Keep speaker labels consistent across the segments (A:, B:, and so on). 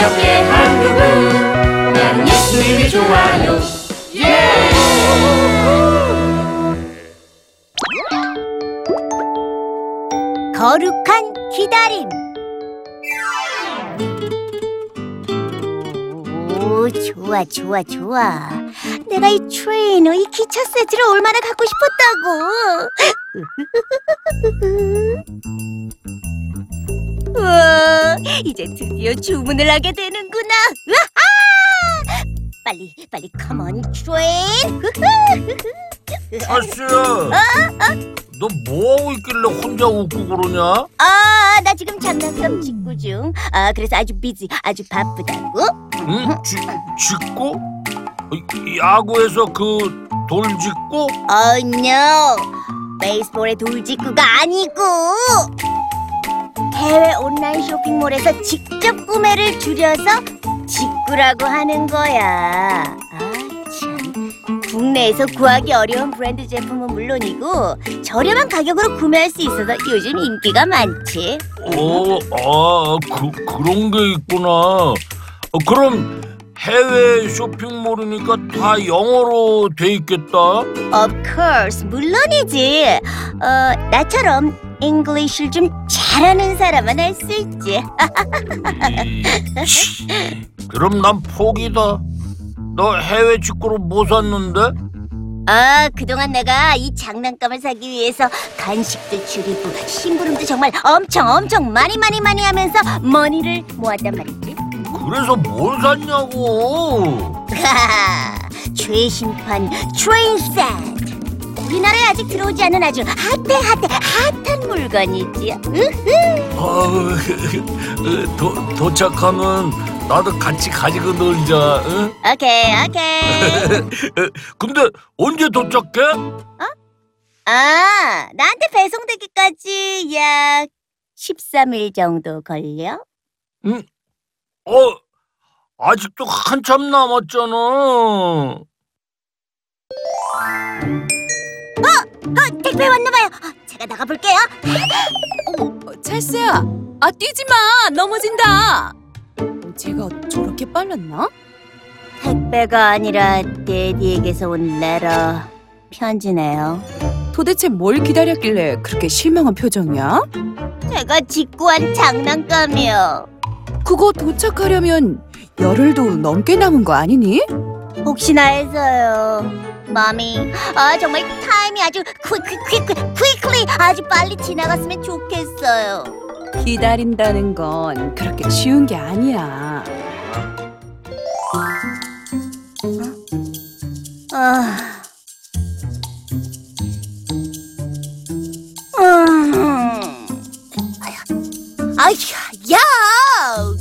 A: 기억해 한국은 나는 예수님이 좋아요 예!
B: 거룩한 기다림. 오, 좋아, 좋아, 좋아. 내가 이 트레이너, 이 기차 세트를 얼마나 갖고 싶었다고. 우와, 이제 드디어 주문을 하게 되는구나. 우와! 빨리, 빨리, come on, train.
C: 아씨야, 너 뭐 하고 있길래 혼자 웃고 그러냐?
B: 아, 나 지금 장난감 직구 중. 아, 그래서 아주 busy, 아주 바쁘다고.
C: 응? 지, 직구? 어, 야구에서 그 돌직구?
B: Oh no! 베이스볼의 돌직구가 아니고 해외 온라인 쇼핑몰에서 직접 구매를 줄여서 직구라고 하는 거야. 아 참. 국내에서 구하기 어려운 브랜드 제품은 물론이고 저렴한 가격으로 구매할 수 있어서 요즘 인기가 많지.
C: 어, 아, 그, 그런 게 있구나. 어, 그럼 해외 쇼핑몰이니까 다 영어로 돼 있겠다?
B: Of course, 물론이지. 어, 나처럼 English를 좀 잘하는 사람은 할수 있지.
C: 이, 치, 그럼 난 포기다. 너 해외 직구로 뭐 샀는데?
B: 아, 그동안 내가 이 장난감을 사기 위해서 간식도 줄이고 심부름도 정말 엄청 엄청 많이 많이 많이 하면서 money를 모았단 말이지.
C: 그래서 뭘 샀냐고.
B: 최신판 train 세트. 우리나라에 아직 들어오지 않은 아주 핫해 핫해 핫한 물건이지. 으흐.
C: 아, 도, 도착하면 나도 같이 가지고 놀자. 응?
B: 오케이 오케이.
C: 근데 언제 도착해?
B: 아, 나한테 배송되기까지 약 13일 정도 걸려?
C: 어, 아직도 한참 남았잖아.
B: 어, 택배 왔나봐요. 어, 제가 나가볼게요.
D: 어, 찰스야, 아 뛰지 마, 넘어진다. 제가 저렇게 빨랐나?
B: 택배가 아니라 데디에게서 온 레터 편지네요.
D: 도대체 뭘 기다렸길래 그렇게 실망한 표정이야?
B: 제가 직구한 장난감이요.
D: 그거 도착하려면 열흘도 넘게 남은 거 아니니?
B: 혹시나 해서요. 마미, 아 정말 타임이 아주 퀵퀵퀵 퀵클리 아주 빨리 지나갔으면 좋겠어요.
D: 기다린다는 건 그렇게 쉬운 게 아니야.
B: 아. 음.
E: 아휴, 야,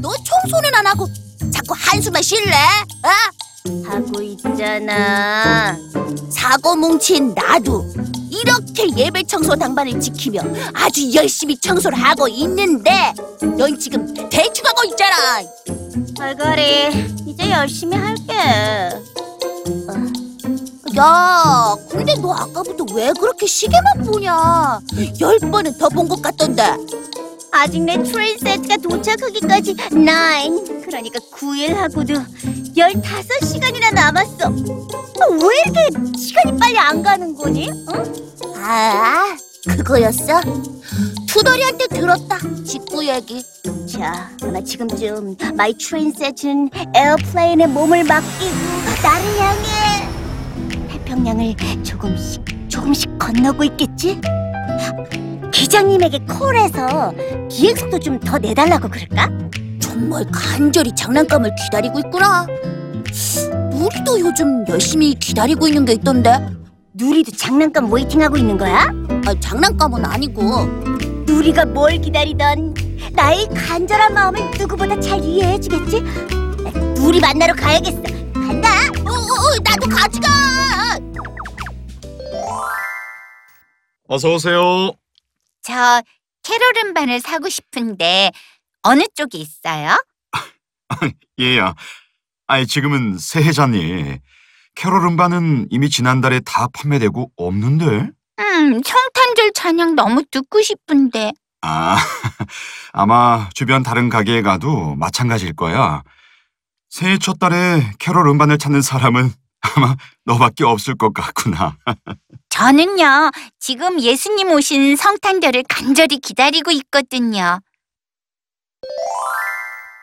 E: 너 청소는 안 하고 자꾸 한숨만 쉴래? 어?
B: 하고 있잖아.
E: 사고 뭉친 나도 이렇게 예배 청소 당반을 지키며 아주 열심히 청소를 하고 있는데 넌 지금 대충 하고 있잖아.
B: 얼거리 이제 열심히 할게.
E: 야, 근데 너 아까부터 왜 그렇게 시계만 보냐? 열 번은 더 본 것 같던데.
B: 아직 내 train 세트가 도착하기까지 9 그러니까 9일 하고도 15시간이나 남았어 아, 왜 이렇게 시간이 빨리 안 가는 거니? 응?
E: 아, 그거였어? 투덜이한테 들었다. 직구 얘기.
B: 자, 아마 지금쯤 my train 세트는 airplane에 몸을 맡기고 나를 향해 태평양을 조금씩 조금씩 건너고 있겠지? 기장님에게 콜해서 비행 속도 좀 더 내달라고 그럴까?
E: 정말 간절히 장난감을 기다리고 있구나. 우리도 요즘 열심히 기다리고 있는 게 있던데.
B: 누리도 장난감 웨이팅하고 있는 거야?
E: 아, 장난감은 아니고.
B: 누리가 뭘 기다리던 나의 간절한 마음을 누구보다 잘 이해해주겠지? 누리 만나러 가야겠어. 간다.
E: 어, 어, 어, 나도 같이 가.
F: 어서 오세요.
G: 저 캐롤 음반을 사고 싶은데 어느 쪽에 있어요?
F: 얘야. 아이 지금은 새해잖니. 캐롤 음반은 이미 지난달에 다 판매되고 없는데.
G: 음, 성탄절 찬양 너무 듣고 싶은데
F: 아, 아마 주변 다른 가게에 가도 마찬가지일 거야. 새해 첫 달에 캐롤 음반을 찾는 사람은 아마 너밖에 없을 것 같구나.
G: 저는요, 지금 예수님 오신 성탄절을 간절히 기다리고 있거든요.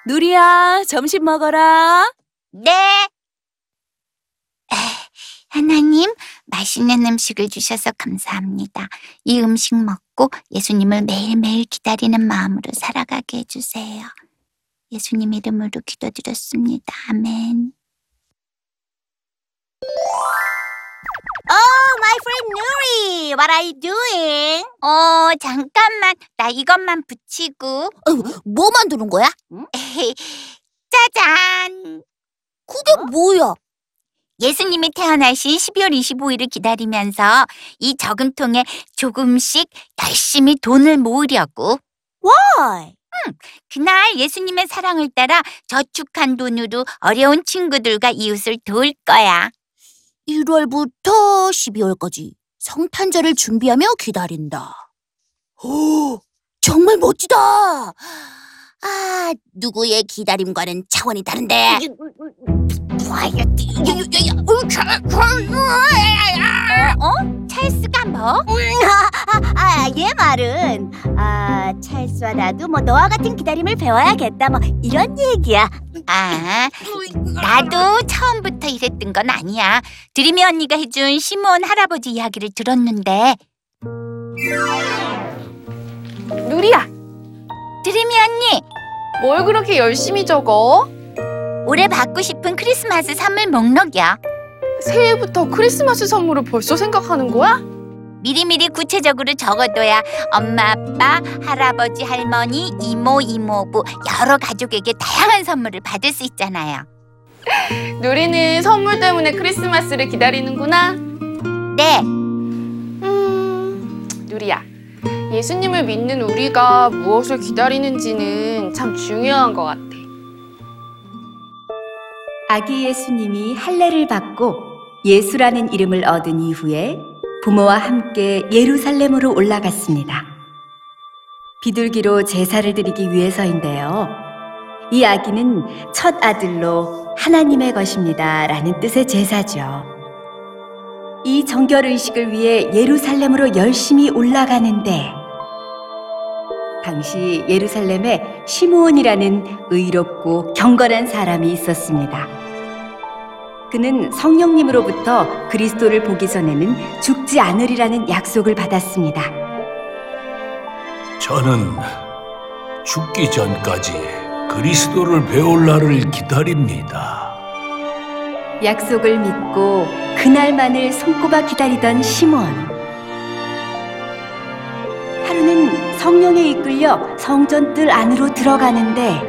D: 누리야, 점심 먹어라.
G: 네. 에, 하나님, 맛있는 음식을 주셔서 감사합니다. 이 음식 먹고 예수님을 매일매일 기다리는 마음으로 살아가게 해주세요. 예수님 이름으로 기도드렸습니다. 아멘.
B: My friend Nuri, what are you doing?
G: 어, 잠깐만. 나 이것만 붙이고.
E: 어, 뭐 만드는 거야?
G: 짜잔!
E: 그게 뭐야?
G: 예수님이 태어나신 12월 25일을 기다리면서 이 저금통에 조금씩 열심히 돈을 모으려고.
B: Why?
G: 그날 예수님의 사랑을 따라 저축한 돈으로 어려운 친구들과 이웃을 도울 거야.
E: 1월부터 12월까지 성탄절을 준비하며 기다린다. 오, 정말 멋지다. 아, 누구의 기다림과는 차원이 다른데.
G: 어? 찰스가 뭐?
B: 아, 얘 말은 아, 찰스와 나도 뭐 너와 같은 기다림을 배워야겠다 뭐 이런 얘기야.
G: 아, 나도 처음부터 이랬던 건 아니야. 드림이 언니가 해준 시몬 할아버지 이야기를 들었는데
H: 누리야,
G: 드림이 언니
H: 뭘 그렇게 열심히 적어?
G: 올해 받고 싶은 크리스마스 선물 목록이야.
H: 새해부터 크리스마스 선물을 벌써 생각하는 거야?
G: 미리미리 구체적으로 적어둬야 엄마, 아빠, 할아버지, 할머니, 이모, 이모부 여러 가족에게 다양한 선물을 받을 수 있잖아요.
H: 누리는 선물 때문에 크리스마스를 기다리는구나.
G: 네,
H: 음, 누리야, 예수님을 믿는 우리가 무엇을 기다리는지는 참 중요한 것 같아.
I: 아기 예수님이 할례를 받고 예수라는 이름을 얻은 이후에 부모와 함께 예루살렘으로 올라갔습니다. 비둘기로 제사를 드리기 위해서인데요. 이 아기는 첫 아들로 하나님의 것입니다. 라는 뜻의 제사죠. 이 정결의식을 위해 예루살렘으로 열심히 올라가는데 당시 예루살렘에 시므온이라는 의롭고 경건한 사람이 있었습니다. 그는 성령님으로부터 그리스도를 보기 전에는 죽지 않으리라는 약속을 받았습니다.
C: 저는 죽기 전까지 그리스도를 배울 날을 기다립니다.
I: 약속을 믿고 그날만을 손꼽아 기다리던 시몬. 하루는 성령에 이끌려 성전 뜰 안으로 들어가는데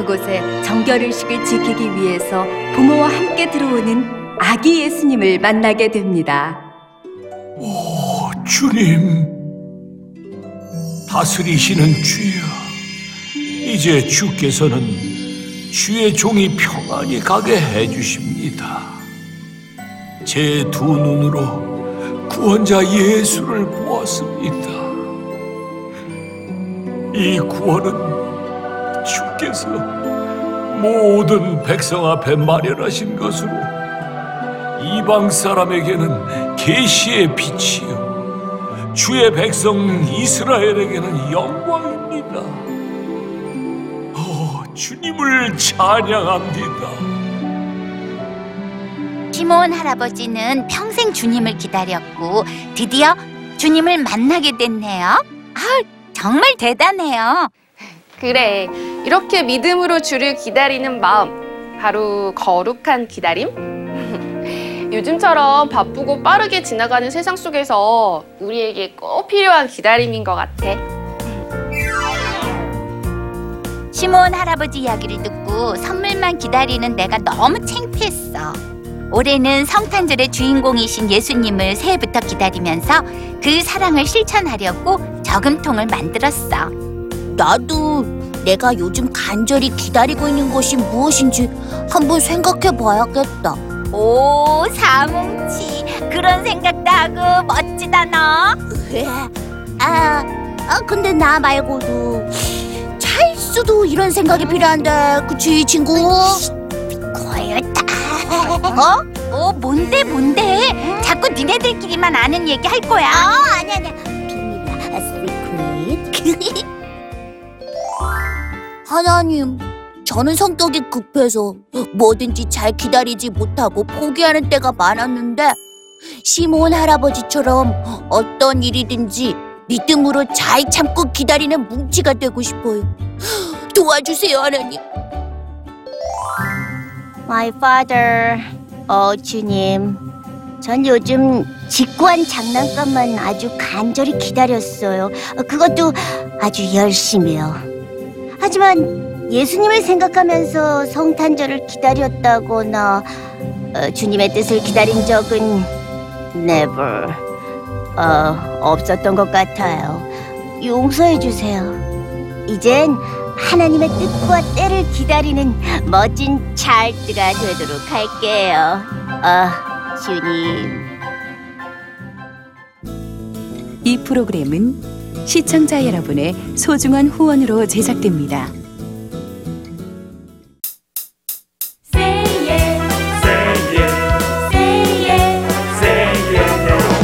I: 그곳에 정결의식을 지키기 위해서 부모와 함께 들어오는 아기 예수님을 만나게 됩니다.
C: 오, 주님. 다스리시는 주여. 이제 주께서는 주의 종이 평안히 가게 해주십니다. 제 두 눈으로 구원자 예수를 보았습니다. 이 구원은 주께서 모든 백성 앞에 마련하신 것으로 이방 사람에게는 계시의 빛이요 주의 백성 이스라엘에게는 영광입니다. 오, 주님을 찬양합니다.
G: 시몬 할아버지는 평생 주님을 기다렸고 드디어 주님을 만나게 됐네요. 아, 정말 대단해요.
H: 그래, 이렇게 믿음으로 주를 기다리는 마음, 바로 거룩한 기다림? 요즘처럼 바쁘고 빠르게 지나가는 세상 속에서 우리에게 꼭 필요한 기다림인 것 같아.
G: 시몬 할아버지 이야기를 듣고 선물만 기다리는 내가 너무 창피했어. 올해는 성탄절의 주인공이신 예수님을 새해부터 기다리면서 그 사랑을 실천하려고 저금통을 만들었어.
E: 나도 내가 요즘 간절히 기다리고 있는 것이 무엇인지 한번 생각해 봐야겠다.
G: 오, 사뭉치. 그런 생각도 하고 멋지다 너.
E: 아, 아 근데 나 말고도 찰수도 이런 생각이 필요한데 그치 친구?
B: 거였다.
E: 어?
G: 어, 뭔데, 뭔데? 자꾸 니네들끼리만 아는 얘기 할 거야.
B: 어, 아니 아니야. 비밀이야. 시크릿.
E: 하나님, 저는 성격이 급해서 뭐든지 잘 기다리지 못하고 포기하는 때가 많았는데 시몬 할아버지처럼 어떤 일이든지 믿음으로 잘 참고 기다리는 뭉치가 되고 싶어요. 도와주세요, 하나님.
B: My father. 어, 주님. 전 요즘 직구한 장난감만 아주 간절히 기다렸어요. 어, 그것도 아주 열심히요. 하지만 예수님을 생각하면서 성탄절을 기다렸다거나 어, 주님의 뜻을 기다린 적은 never 어, 없었던 것 같아요. 용서해 주세요. 이젠 하나님의 뜻과 때를 기다리는 멋진 찰트가 되도록 할게요. 아, 주님.
I: 이 프로그램은 시청자 여러분의 소중한 후원으로 제작됩니다.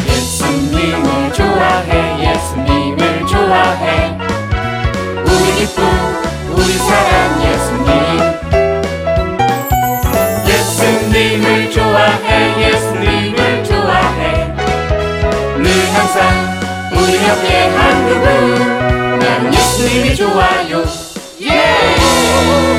A: 예수님을 좋아해 예수님을 좋아해. 우리 기쁨 우리 사랑 예수님. 예수님을 좋아해 예수님을 좋아해. 늘 항상 새롭게 한 그분 나는 예수님이 좋아요 예 yeah!